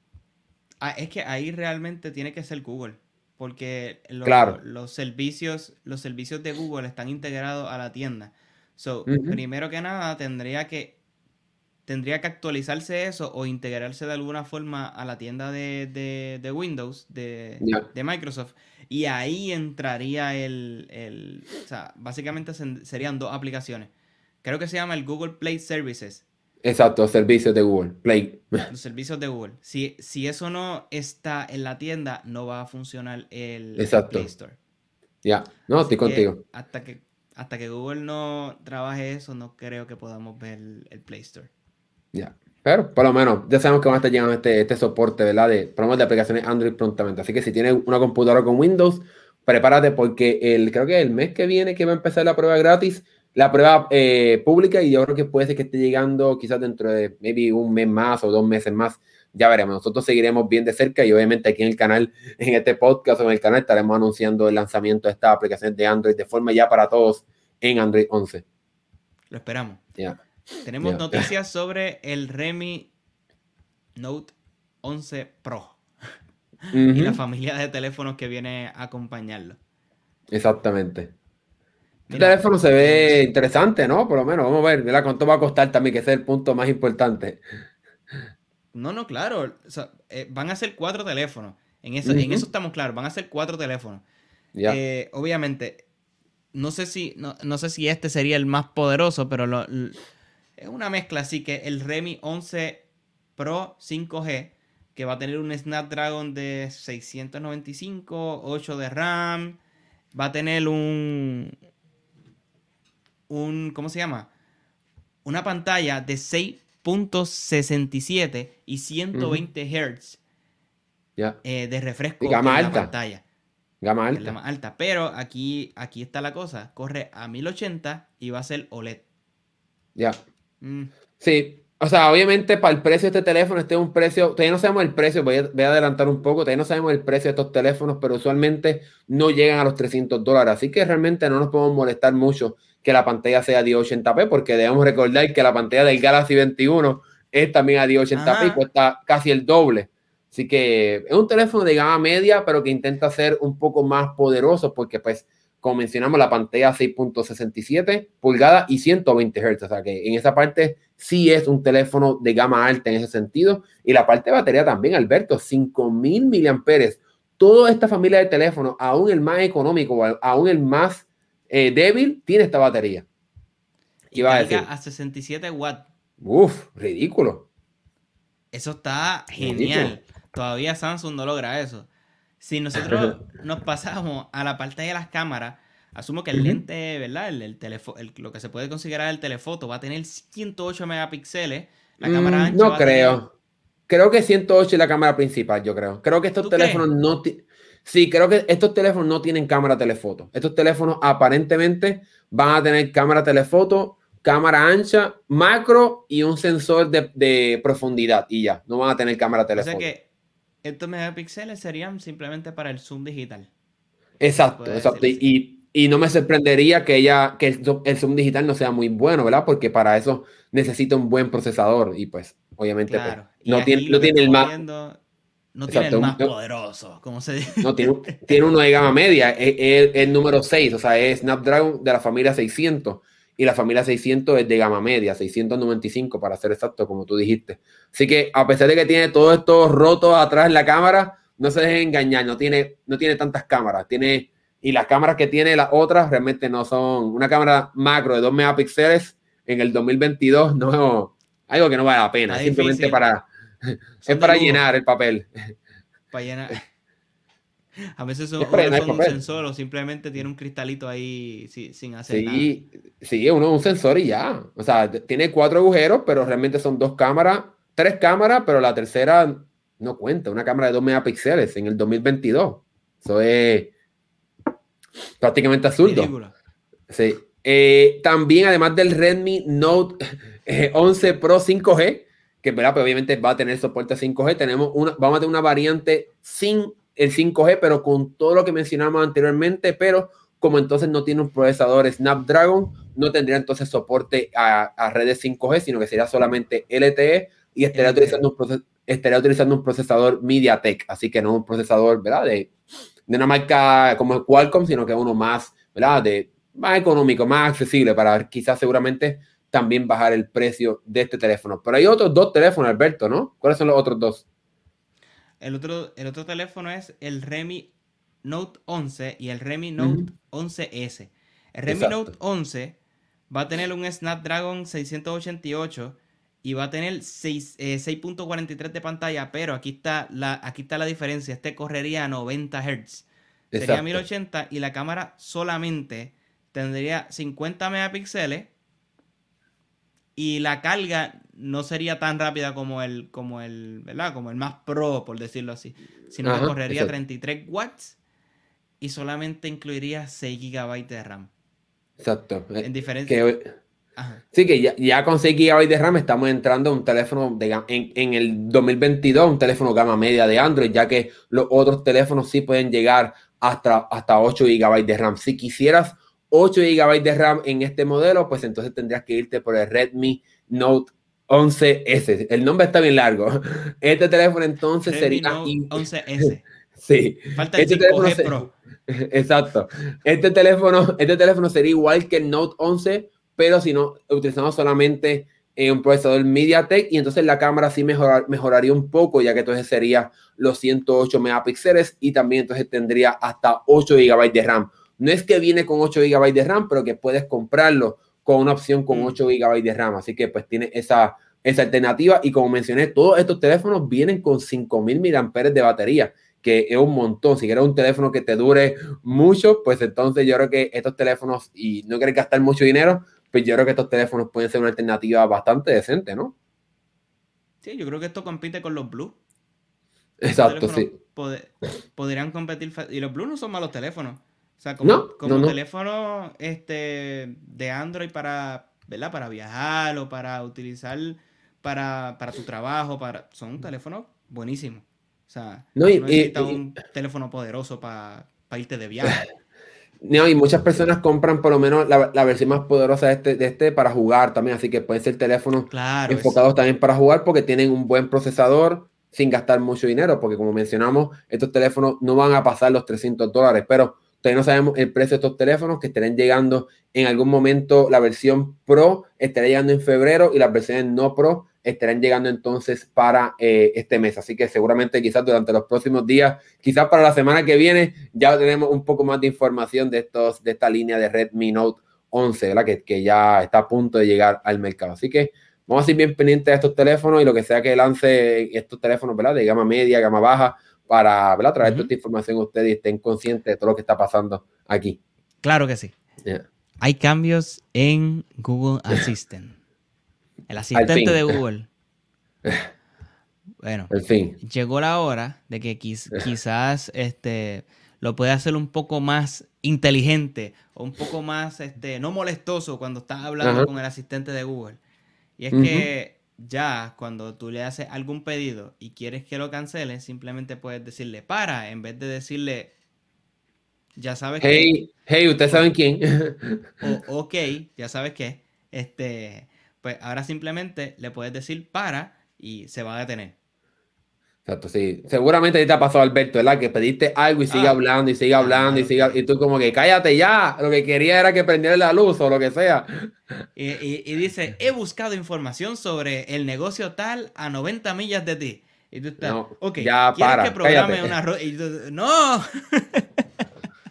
Ah, es que ahí realmente tiene que ser Google, porque los, servicios, los servicios de Google están integrados a la tienda. So, primero que nada, tendría que tendría que actualizarse eso o integrarse de alguna forma a la tienda de, Windows de, Microsoft. Y ahí entraría el, O sea, básicamente serían dos aplicaciones. Creo que se llama el Google Play Services. Exacto, servicios de Google Play. *laughs* Los servicios de Google. Si, si eso no está en la tienda, no va a funcionar el, Play Store. Ya, no, estoy contigo. Hasta que, hasta que Google no trabaje eso, no creo que podamos ver el Play Store. Ya. Pero por lo menos ya sabemos que van a estar llegando este, este soporte, ¿verdad? De promos de aplicaciones Android prontamente. Así que si tienes una computadora con Windows, prepárate porque el, creo que el mes que viene que va a empezar la prueba gratis, la prueba eh, pública y yo creo que puede ser que esté llegando quizás dentro de maybe un mes más o dos meses más. Ya veremos. Nosotros seguiremos bien de cerca y obviamente aquí en el canal, *laughs* en este podcast o en el canal estaremos anunciando el lanzamiento de estas aplicaciones de Android de forma ya para todos en Android 11. Lo esperamos. Ya. Tenemos noticias sobre el Remi Note 11 Pro *laughs* y la familia de teléfonos que viene a acompañarlo. Exactamente. el teléfono se ve interesante, ¿no? Por lo menos, vamos a ver, ¿verdad? ¿Cuánto va a costar también? Que ese es el punto más importante. No, no, claro. Eh, van a ser cuatro teléfonos. En eso, en eso estamos claros. Van a ser cuatro teléfonos. Eh, obviamente, no sé si, no, no, sé si este sería el más poderoso, pero lo, es una mezcla así que el Remi 11 Pro 5G, que va a tener un Snapdragon de 695, 8 de RAM, va a tener un, un ¿cómo se llama? Una pantalla de 6.67 y 120 Hz. eh, de refresco en la pantalla. Gama alta. Pero aquí, aquí está la cosa. Corre a 1080 y va a ser OLED. Ya. Mm. Sí. O sea, obviamente para el precio de este teléfono, este es un precio, todavía no sabemos el precio, voy a, voy a, adelantar un poco, todavía no sabemos el precio de estos teléfonos, pero usualmente no llegan a los 300 dólares, así que realmente no nos podemos molestar mucho que la pantalla sea 1080p, porque debemos recordar que la pantalla del Galaxy 21 es también a 1080p y cuesta casi el doble. Así que es un teléfono de gama media, pero que intenta ser un poco más poderoso porque, pues, como mencionamos, la pantalla 6.67 pulgadas y 120 Hz. O sea que en esa parte sí es un teléfono de gama alta en ese sentido. Y la parte de batería también, Alberto, 5000 mAh. Toda esta familia de teléfonos, aún el más económico, aún el más eh, débil, tiene esta batería. ¿Qué va a decir? A 67 watts. Uf, ridículo. Eso está genial. Todavía Samsung no logra eso. Si nosotros *laughs* nos pasamos a la parte de las cámaras, asumo que el lente, ¿verdad? El, el, lo que se puede considerar el telefoto va a tener 108 megapíxeles. La cámara mm, ancha No creo. Creo que 108 es la cámara principal, yo creo. Creo que estos teléfonos no... Sí, creo que estos teléfonos no tienen cámara telefoto. Estos teléfonos aparentemente van a tener cámara telefoto, cámara ancha, macro y un sensor de, de profundidad y ya. No van a tener cámara telefoto. O sea que estos megapíxeles serían simplemente para el zoom digital. Exacto, exacto. Y, no me sorprendería que ella, que el, zoom digital no sea muy bueno, ¿verdad? Porque para eso necesita un buen procesador y pues, obviamente, pues, no, tiene, no tiene el más... no tiene el más poderoso, como se dice. No, tiene, tiene uno de gama media, es el número 6, o sea, es Snapdragon de la familia 600 y la familia 600 es de gama media, 695 para ser exacto, como tú dijiste. Así que a pesar de que tiene todo esto roto atrás en la cámara, no se dejen engañar, no tiene, no tiene tantas cámaras, tiene, y las cámaras que tiene las otras realmente no son, una cámara macro de 2 megapíxeles en el 2022 no algo que no vale la pena, simplemente para, *laughs* es para llenar el papel. Para llenar. *laughs* A veces son, un sensor o simplemente tiene un cristalito ahí sin hacer sí, Sí, uno un sensor y ya. O sea, tiene cuatro agujeros, pero realmente son dos cámaras, tres cámaras, pero la tercera no cuenta. Una cámara de dos megapíxeles en el 2022. Eso es prácticamente absurdo. Sí. Eh, también, además del Redmi Note *laughs* 11 Pro 5G, que ¿verdad? Pues obviamente va a tener soporte a 5G, tenemos una, vamos a tener una variante sin el 5G, pero con todo lo que mencionamos anteriormente, pero como entonces no tiene un procesador Snapdragon, no tendría entonces soporte a, redes 5G, sino que sería solamente LTE y estaría, utilizando un, estaría utilizando un procesador MediaTek, así que no un procesador, ¿verdad? De, de una marca como Qualcomm, sino que uno más, ¿verdad? De, más económico, más accesible para quizás seguramente también bajar el precio de este teléfono. Pero hay otros dos teléfonos, Alberto, ¿no? ¿Cuáles son los otros dos? El otro, el otro teléfono es el Redmi Note 11 y el Redmi Note 11S. El Redmi Note 11 va a tener un Snapdragon 688 y va a tener 6.43 eh, de pantalla, pero aquí está, la, aquí está la diferencia. Este correría a 90 Hz. Sería 1080 y la cámara solamente tendría 50 megapíxeles y la carga no sería tan rápida como el, como el, ¿verdad? Como el más pro, por decirlo así. Sino que correría 33 watts y solamente incluiría 6 GB de RAM. Exacto. Eh, en diferencia. Sí, que ya, con 6 GB de RAM estamos entrando a un teléfono de, en, en, el 2022, un teléfono gama media de Android, ya que los otros teléfonos sí pueden llegar hasta, hasta 8 GB de RAM. Si quisieras 8 GB de RAM en este modelo, pues entonces tendrías que irte por el Redmi Note 11S. El nombre está bien largo. *laughs* Este teléfono entonces sería... Note 11S. *laughs* Sí. Falta el este teléfono Pro. *laughs* Exacto. Este teléfono, este teléfono sería igual que el Note 11, pero si no utilizamos solamente eh, un procesador MediaTek y entonces la cámara sí mejoraría un poco, ya que entonces sería los 108 megapíxeles y también entonces tendría hasta 8 GB de RAM. No es que viene con 8 GB de RAM, pero que puedes comprarlo con una opción con 8 mm. GB de RAM. Así que pues tiene esa, esa alternativa. Y como mencioné, todos estos teléfonos vienen con 5000 mAh de batería, que es un montón. Si quieres un teléfono que te dure mucho, pues entonces yo creo que estos teléfonos, y no quieres gastar mucho dinero, pues yo creo que estos teléfonos pueden ser una alternativa bastante decente, ¿no? Sí, yo creo que esto compite con los Blue. Exacto, sí. podrían competir. Y los Blue no son malos teléfonos. O sea, como, como teléfono este, de Android para, ¿verdad? para viajar o para utilizar para, para tu trabajo, para son teléfonos buenísimos. O sea, no, necesitas un teléfono poderoso para irte de viaje. *laughs* No, y muchas personas compran por lo menos la, versión más poderosa de este, de este para jugar también, así que pueden ser teléfonos enfocados también para jugar porque tienen un buen procesador sin gastar mucho dinero, porque como mencionamos, estos teléfonos no van a pasar los 300 dólares, pero todavía no sabemos el precio de estos teléfonos que estarán llegando en algún momento. La versión Pro estará llegando en febrero y las versiones no Pro estarán llegando entonces para eh, este mes. Así que seguramente quizás durante los próximos días, quizás para la semana que viene, ya tenemos un poco más de información de, estos, de esta línea de Redmi Note 11, ¿verdad? Que, que ya está a punto de llegar al mercado. Así que vamos a ir bien pendientes de estos teléfonos y lo que sea que lance estos teléfonos, ¿verdad? De gama media, gama baja, para ¿verdad? traer toda esta información a ustedes y estén conscientes de todo lo que está pasando aquí. Claro que sí. Hay cambios en Google Assistant. El asistente de Google. *laughs* Bueno, fin. llegó la hora de que quizás este, lo pueda hacer un poco más inteligente o un poco más este, no molestoso cuando estás hablando con el asistente de Google. Y es que ya cuando tú le haces algún pedido y quieres que lo cancele, simplemente puedes decirle para en vez de decirle ya sabes hey, Hey, ¿ustedes saben quién? o ok, ya sabes qué. Este, pues ahora simplemente le puedes decir para y se va a detener. Exacto, sí. Seguramente te ha pasado, Alberto, ¿verdad? Que pediste algo y sigue ah. hablando y sigue hablando y sigue y tú como que cállate ya. Lo que quería era que prendiera la luz o lo que sea. Y, dice, he buscado información sobre el negocio tal a 90 millas de ti. Y tú estás, ok, ya para, que programe una... Y no.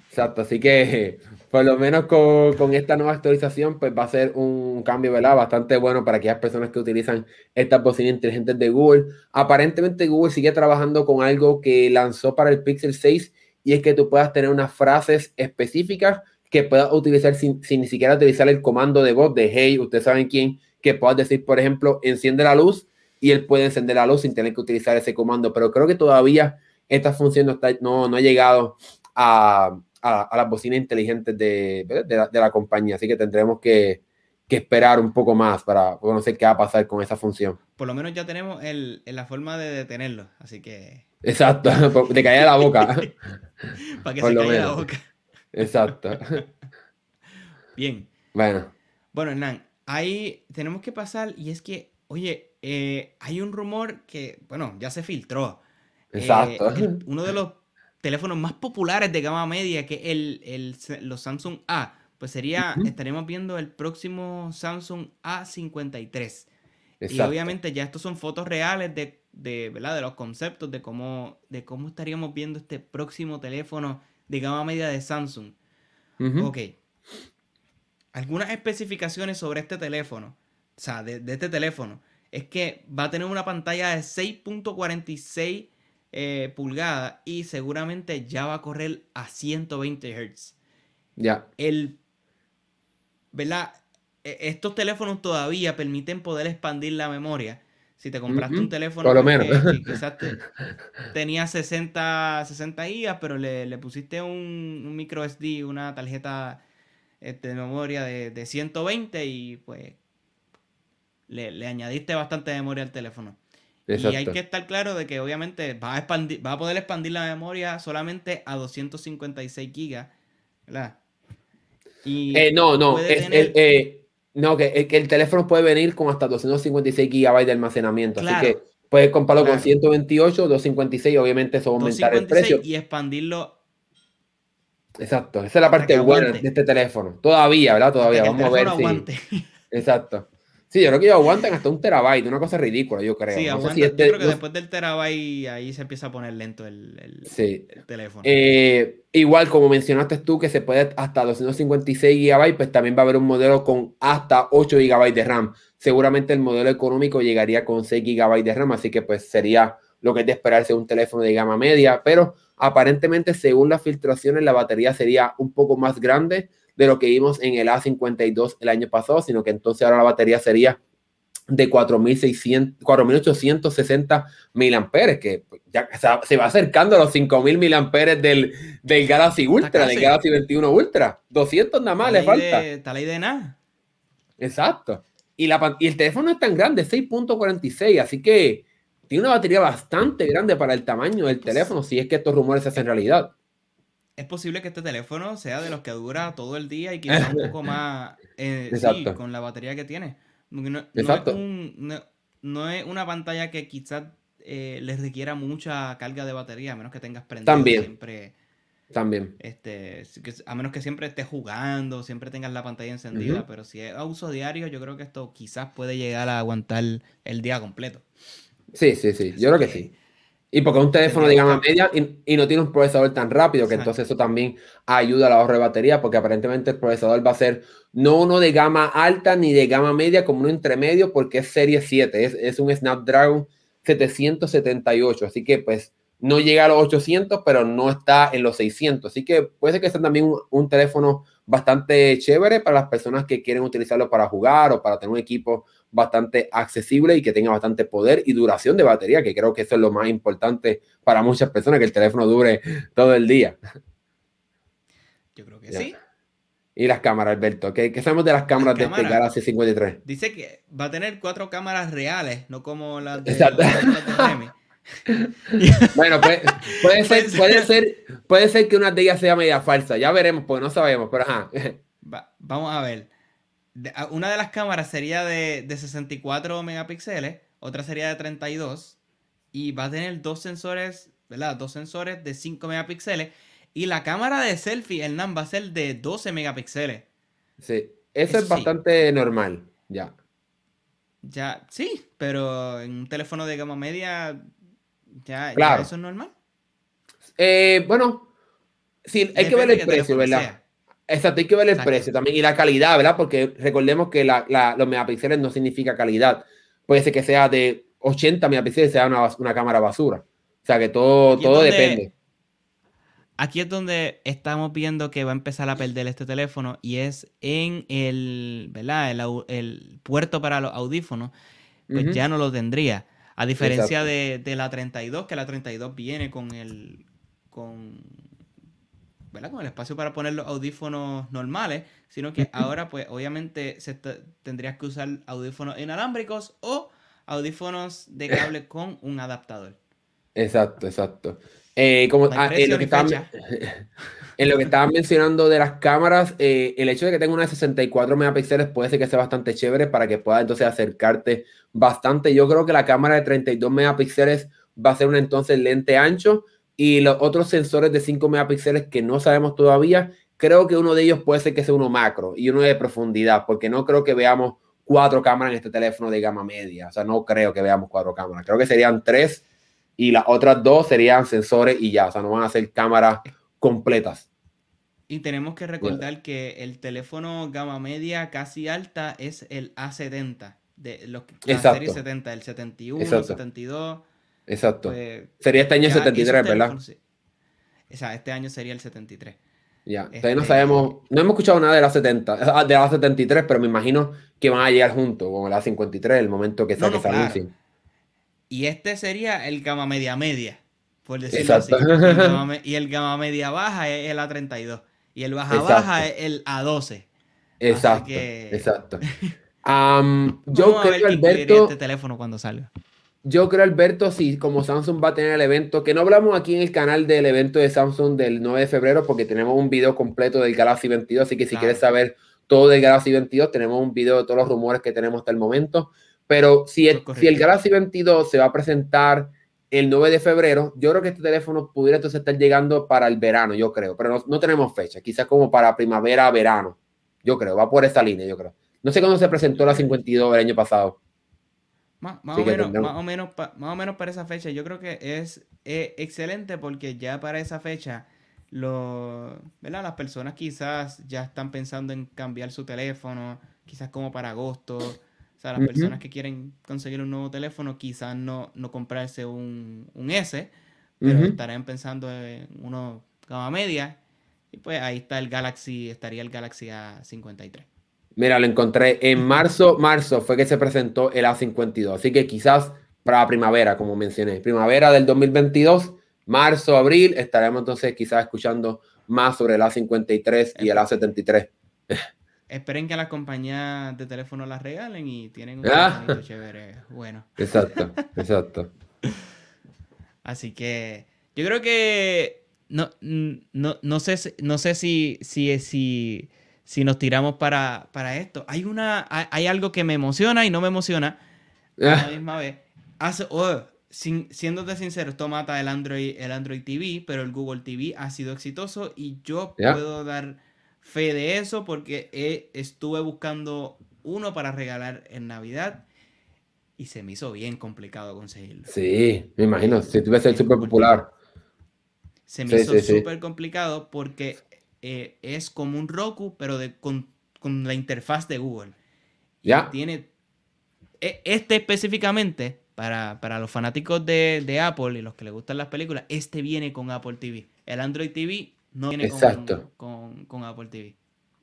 Exacto, así que por lo menos con, esta nueva actualización, pues va a ser un cambio, ¿verdad? Bastante bueno para aquellas personas que utilizan estas bocinas inteligentes de Google. Aparentemente Google sigue trabajando con algo que lanzó para el Pixel 6 y es que tú puedas tener unas frases específicas que puedas utilizar sin, ni siquiera utilizar el comando de voz de hey, ustedes saben quién, que puedas decir, por ejemplo, enciende la luz y él puede encender la luz sin tener que utilizar ese comando. Pero creo que todavía esta función no, no, no ha llegado a, a, las bocinas inteligentes de, la, compañía. Así que tendremos que, esperar un poco más para conocer qué va a pasar con esa función. Por lo menos ya tenemos la forma de detenerlo, así que... Exacto, *laughs* de caer la boca. *laughs* para que se caiga la boca. Exacto. *laughs* Bien. Bueno. Bueno, Hernán, ahí tenemos que pasar y es que, oye, eh, hay un rumor que, bueno, ya se filtró. Exacto. Eh, uno de los teléfonos más populares de gama media, que el, el los Samsung A, pues sería, estaremos viendo el próximo Samsung A53. Y obviamente ya estos son fotos reales de, de, ¿verdad? de los conceptos de cómo, de cómo estaríamos viendo este próximo teléfono de gama media de Samsung. Ok. Algunas especificaciones sobre este teléfono, o sea, de, de este teléfono, es que va a tener una pantalla de 6.46 eh, pulgada y seguramente ya va a correr a 120 Hz. Ya. El. ¿Verdad? E, estos teléfonos todavía permiten poder expandir la memoria. Si te compraste un teléfono Que, quizás *laughs* tenía 60, 60 GB, pero le, pusiste un, micro SD, una tarjeta este, de memoria de, de 120 y pues le, le, añadiste bastante memoria al teléfono. Y hay que estar claro de que obviamente va a, expandir, va a poder expandir la memoria solamente a 256 gigas, ¿verdad? Y eh, no, no, eh, no que, el teléfono puede venir con hasta 256 gigabytes de almacenamiento, así que puedes comprarlo con 128, 256, obviamente eso va a aumentar el precio. Y expandirlo. Exacto, esa es la parte buena de este teléfono. Todavía, ¿verdad? Todavía, vamos a ver si... Exacto. Sí, yo creo que ellos aguantan hasta un terabyte, una cosa ridícula, yo creo. Sí, aguantan, yo creo que después del terabyte ahí se empieza a poner lento el, teléfono. Eh, igual, como mencionaste tú, que se puede hasta 256 GB, pues también va a haber un modelo con hasta 8 GB de RAM. Seguramente el modelo económico llegaría con 6 GB de RAM, así que pues sería lo que es de esperarse un teléfono de gama media, pero aparentemente según las filtraciones la batería sería un poco más grande de lo que vimos en el A52 el año pasado, sino que entonces ahora la batería sería de 4.860 miliamperes, que ya se va acercando a los 5.000 miliamperes del, del Galaxy Ultra, del Galaxy 21 Ultra. 200 nada más le falta. Está la idea de nada. Exacto. Y, la, y el teléfono es tan grande, 6.46, así que tiene una batería bastante grande para el tamaño del teléfono, si es que estos rumores se hacen realidad. Es posible que este teléfono sea de los que dura todo el día y quizás un *laughs* poco más eh, con la batería que tiene. No, Exacto. No, es una pantalla que quizás eh, les requiera mucha carga de batería, a menos que tengas prendido También. siempre. También. Este, a menos que siempre estés jugando, siempre tengas la pantalla encendida, pero si es a uso diario, yo creo que esto quizás puede llegar a aguantar el día completo. Sí, sí, sí, yo creo que sí. Y porque es un teléfono de gama media y, no tiene un procesador tan rápido, que entonces eso también ayuda al ahorro de batería, porque aparentemente el procesador va a ser no uno de gama alta ni de gama media, como uno intermedio, porque es serie 7, es, es un Snapdragon 778, así que pues no llega a los 800, pero no está en los 600, así que puede ser que sea también un teléfono bastante chévere para las personas que quieren utilizarlo para jugar o para tener un equipo bastante accesible y que tenga bastante poder y duración de batería, que creo que eso es lo más importante para muchas personas, que el teléfono dure todo el día. Yo creo que sí. Y las cámaras, Alberto. ¿Qué, sabemos de las cámaras, de este Galaxy 53? Dice que va a tener cuatro cámaras reales, no como las de, Las *laughs* de *laughs* bueno, puede, puede, ser, puede, ser, puede ser que una de ellas sea media falsa. Ya veremos, porque no sabemos, pero ajá. vamos a ver. Una de las cámaras sería de, 64 megapíxeles, otra sería de 32 y va a tener dos sensores, ¿verdad? Dos sensores de 5 megapíxeles y la cámara de selfie, el NAM, va a ser de 12 megapíxeles. Sí, eso, es bastante normal, ya. Ya, sí, pero en un teléfono de gama media, ya, claro. eso es normal. Eh, bueno, sí, hay que ver el precio, ¿verdad? Exacto, hay que ver el precio también y la calidad, ¿verdad? Porque recordemos que los megapíxeles no significa calidad. Puede ser que sea de 80 megapíxeles sea una, cámara basura. O sea que todo, todo depende. Aquí es donde estamos viendo que va a empezar a perder este teléfono y es en el, ¿verdad? El, puerto para los audífonos, pues ya no lo tendría. A diferencia de, de, la 32, que la 32 viene con el, con con el espacio para poner los audífonos normales, sino que *laughs* ahora pues obviamente se tendrías que usar audífonos inalámbricos o audífonos de cable *laughs* con un adaptador. Exacto, exacto. Eh, como, ah, en, lo que *laughs* en, lo que estaban, mencionando de las cámaras, eh, el hecho de que tenga una de 64 megapíxeles puede ser que sea bastante chévere para que puedas entonces acercarte bastante. Yo creo que la cámara de 32 megapíxeles va a ser un entonces lente ancho y los otros sensores de 5 megapíxeles que no sabemos todavía, creo que uno de ellos puede ser que sea uno macro y uno de profundidad, porque no creo que veamos cuatro cámaras en este teléfono de gama media. O sea, no creo que veamos cuatro cámaras. Creo que serían tres y las otras dos serían sensores y ya. O sea, no van a ser cámaras completas. Y tenemos que recordar que el teléfono gama media casi alta es el A70, de los, la serie 70, el 71, el 72. Exacto. Pues, sería este año 73, ¿verdad? O sea, este año sería el 73. Ya, todavía no este, sabemos, no hemos escuchado nada de la 70, ah, de la 73, pero me imagino que van a llegar juntos con la 53, el momento que se no, Y este sería el gama media media, por decirlo así. y el gama *laughs* media baja es el A32. Y el baja baja es el A12. Exacto. Exacto. *laughs* yo creo, Alberto. este teléfono cuando salga. Yo creo, Alberto, si como Samsung va a tener el evento, que no hablamos aquí en el canal del evento de Samsung del 9 de febrero, porque tenemos un video completo del Galaxy 22, así que si quieres saber todo del Galaxy 22, tenemos un video de todos los rumores que tenemos hasta el momento. Pero si el, si el Galaxy 22 se va a presentar el 9 de febrero, yo creo que este teléfono pudiera entonces estar llegando para el verano, yo creo, pero no, no tenemos fecha, quizás como para primavera, verano, yo creo, va por esa línea, yo creo. No sé cuándo se presentó la 52 el año pasado. Más, o menos, más, o menos, más o menos para esa fecha. Yo creo que es eh, excelente porque ya para esa fecha lo, las personas quizás ya están pensando en cambiar su teléfono, quizás como para agosto. O sea, las personas que quieren conseguir un nuevo teléfono quizás no, no comprarse un, un S, pero estarán pensando en uno gama media. Y pues ahí está el Galaxy, estaría el Galaxy A53. Mira, lo encontré en *laughs* marzo, marzo fue que se presentó el A52, así que quizás para primavera, como mencioné, primavera del 2022, marzo, abril, estaremos entonces quizás escuchando más sobre el A53 y el A73. *laughs* Esperen que las compañías de teléfono las regalen y tienen un ah. chévere. Bueno. Exacto, exacto. *laughs* Así que yo creo que no, no, sé, no sé si, si, si, si nos tiramos para, para esto. Hay, una, hay, algo que me emociona y no me emociona a la ah. misma vez. Hace, oh, sin, siéndote sincero, esto mata el Android, el Android TV, pero el Google TV ha sido exitoso y yo puedo dar fe de eso porque estuve buscando uno para regalar en Navidad y se me hizo bien complicado conseguirlo. Sí, me imagino, si tuve ser súper popular. Se me hizo súper complicado porque eh, es como un Roku, pero de, con, la interfaz de Google. ya. Tiene. E, este específicamente para, los fanáticos de, Apple y los que les gustan las películas, este viene con Apple TV. El Android TV no viene con, Apple TV.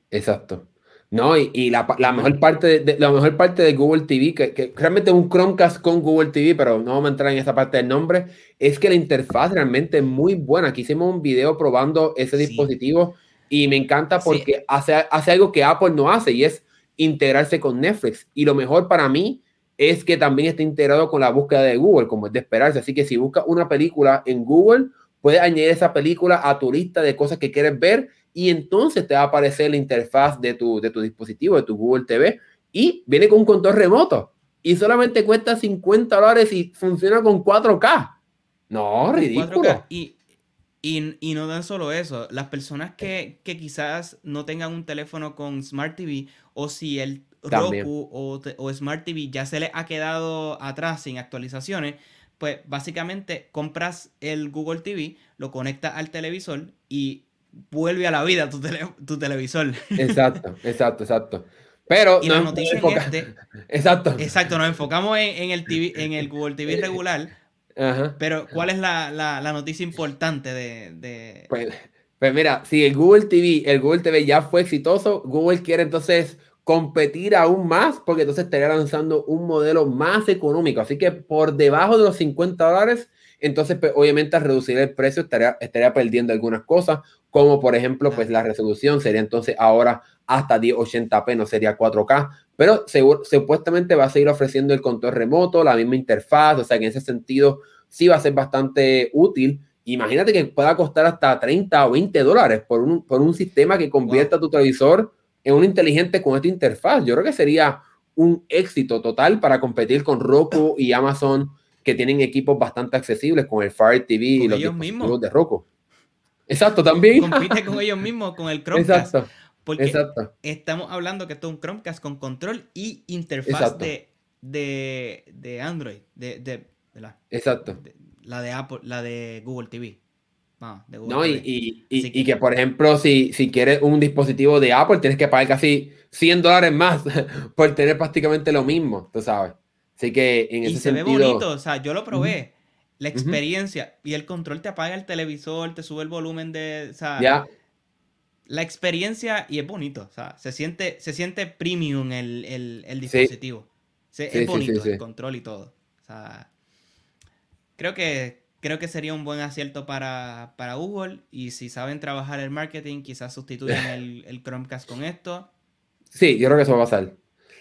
Exacto. No, y, la, mejor parte de, la mejor parte de Google TV, que, realmente es un Chromecast con Google TV, pero no vamos a entrar en esa parte del nombre, es que la interfaz realmente es muy buena. Aquí hicimos un video probando ese dispositivo y me encanta porque hace, hace algo que Apple no hace y es integrarse con Netflix. Y lo mejor para mí es que también está integrado con la búsqueda de Google, como es de esperarse. Así que si buscas una película en Google, puedes añadir esa película a tu lista de cosas que quieres ver y entonces te va a aparecer la interfaz de tu, de tu dispositivo, de tu Google TV, y viene con un control remoto. Y solamente cuesta 50 dólares y funciona con 4K. No, ridículo. Y, y, no dan solo eso. Las personas que, que, quizás no tengan un teléfono con Smart TV o si el Roku o, Smart TV ya se le ha quedado atrás sin actualizaciones, pues básicamente compras el Google TV, lo conectas al televisor y vuelve a la vida tu, tu televisor. Exacto, *laughs* exacto, exacto. Pero y la noticia en este, *laughs* exacto. Exacto, nos enfocamos en, el TV, en el Google TV regular. Pero, ¿cuál es la, noticia importante de, Pues, pues, mira, si el Google TV, el Google TV ya fue exitoso, Google quiere entonces competir aún más porque entonces estaría lanzando un modelo más económico. Así que por debajo de los 50 dólares, entonces pues, obviamente al reducir el precio estaría, estaría perdiendo algunas cosas, como por ejemplo pues la resolución sería entonces ahora hasta 1080p, no sería 4K, pero seguro, supuestamente va a seguir ofreciendo el control remoto, la misma interfaz, o sea que en ese sentido sí va a ser bastante útil. Imagínate que pueda costar hasta 30 o 20 dólares por un, por un sistema que convierta tu televisor en un inteligente con esta interfaz. Yo creo que sería un éxito total para competir con Roku y Amazon, que tienen equipos bastante accesibles con el Fire TV y los dispositivos de Roku. Exacto, también. Compite con ellos mismos, con el Chromecast. Exacto. Porque estamos hablando que esto es un Chromecast con control y interfaz de, de, Android. De, la, Exacto. la de Apple, la de Google TV. Ah, no, y, que... por ejemplo, si, si quieres un dispositivo de Apple, tienes que pagar casi 100 dólares más *laughs* por tener prácticamente lo mismo, tú sabes. Así que en ese y se ve bonito, o sea, yo lo probé. La experiencia y el control te apaga el televisor, te sube el volumen de. O sea, ya. La experiencia y es bonito, o sea, se siente, se siente premium el, dispositivo. es bonito el control y todo. O sea, creo que creo que sería un buen acierto para, Google y si saben trabajar el marketing, quizás sustituyan *laughs* el, Chromecast con esto. Sí, yo creo que eso va a pasar.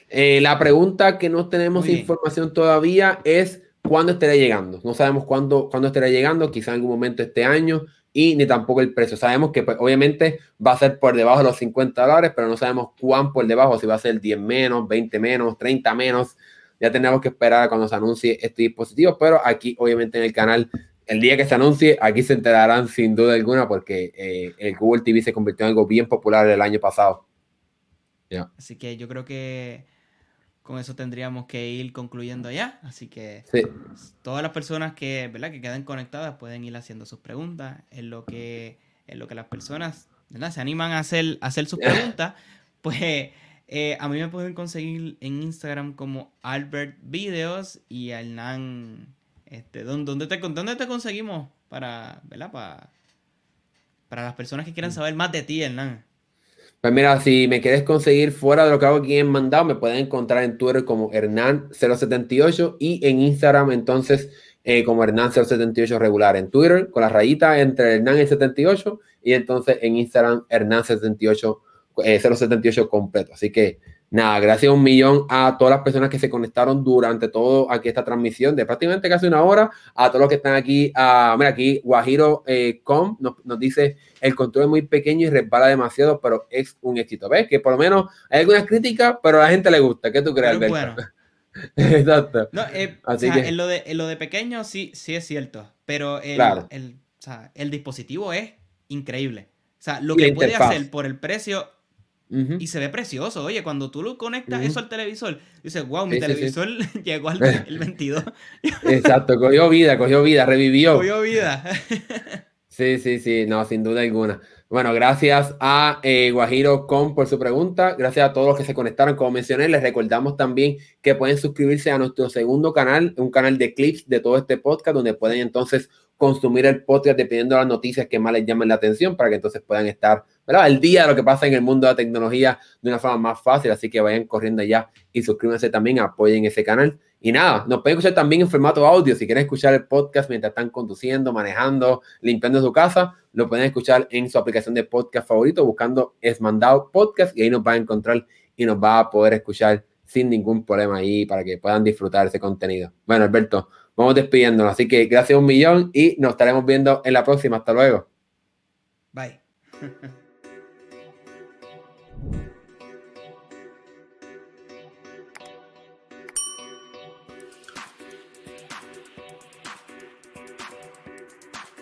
Eh, la pregunta que no tenemos información todavía es cuándo estará llegando. No sabemos cuándo, cuándo estará llegando, quizá en algún momento este año, y ni tampoco el precio. Sabemos que pues, obviamente va a ser por debajo de los 50 dólares, pero no sabemos cuán por debajo, si va a ser 10 menos, 20 menos, 30 menos. Ya tenemos que esperar a cuando se anuncie este dispositivo, pero aquí obviamente en el canal el día que se anuncie, aquí se enterarán sin duda alguna porque eh, el Google TV se convirtió en algo bien popular el año pasado. Así que yo creo que con eso tendríamos que ir concluyendo ya. Así que todas las personas que, ¿verdad? que quedan conectadas pueden ir haciendo sus preguntas. En lo que, en lo que las personas se animan a hacer, hacer sus preguntas, pues eh, a mí me pueden conseguir en Instagram como Albert Videos y a Hernán este, ¿dónde, te, ¿Dónde te conseguimos para, ¿verdad? Para, para las personas que quieran mm. saber más de ti, Hernán? Pues mira, si me quieres conseguir fuera de lo que hago aquí en Mandado, me pueden encontrar en Twitter como Hernán078 y en Instagram entonces eh, como Hernán078 regular. En Twitter con la rayita entre Hernán y 78 y entonces en Instagram Hernán78 078 eh, completo. Así que nada, gracias un millón a todas las personas que se conectaron durante todo aquí esta transmisión de prácticamente casi una hora, a todos los que están aquí, a, mira aquí, Guajiro eh, nos, dice, el control es muy pequeño y resbala demasiado, pero es un éxito. ¿Ves? Que por lo menos hay algunas críticas, pero a la gente le gusta. ¿Qué tú crees, Bueno. *laughs* Exacto. No, eh, Así que... en, lo de, lo de pequeño sí, sí es cierto, pero el, el, o sea, el dispositivo es increíble. O sea, lo que puede hacer por el precio y se ve precioso. Oye, cuando tú lo conectas eso al televisor, dices, wow, mi televisor *laughs* llegó al 22. *laughs* Exacto, cogió vida, cogió vida, revivió. Cogió vida. *laughs* sí, sí, sí, no, sin duda alguna. Bueno, gracias a eh, Guajiro Com por su pregunta. Gracias a todos los que se conectaron. Como mencioné, les recordamos también que pueden suscribirse a nuestro segundo canal, un canal de clips de todo este podcast, donde pueden entonces consumir el podcast dependiendo de las noticias que más les llamen la atención para que entonces puedan estar al día de lo que pasa en el mundo de la tecnología de una forma más fácil. Así que vayan corriendo allá y suscríbanse también, apoyen ese canal. Y nada, nos pueden escuchar también en formato audio. Si quieren escuchar el podcast mientras están conduciendo, manejando, limpiando su casa, lo pueden escuchar en su aplicación de podcast favorito buscando Es Mandado Podcast y ahí nos va a encontrar y nos va a poder escuchar sin ningún problema ahí para que puedan disfrutar ese contenido. Bueno, Alberto, vamos despidiéndonos. Así que gracias un millón y nos estaremos viendo en la próxima. Hasta luego. Bye. *laughs*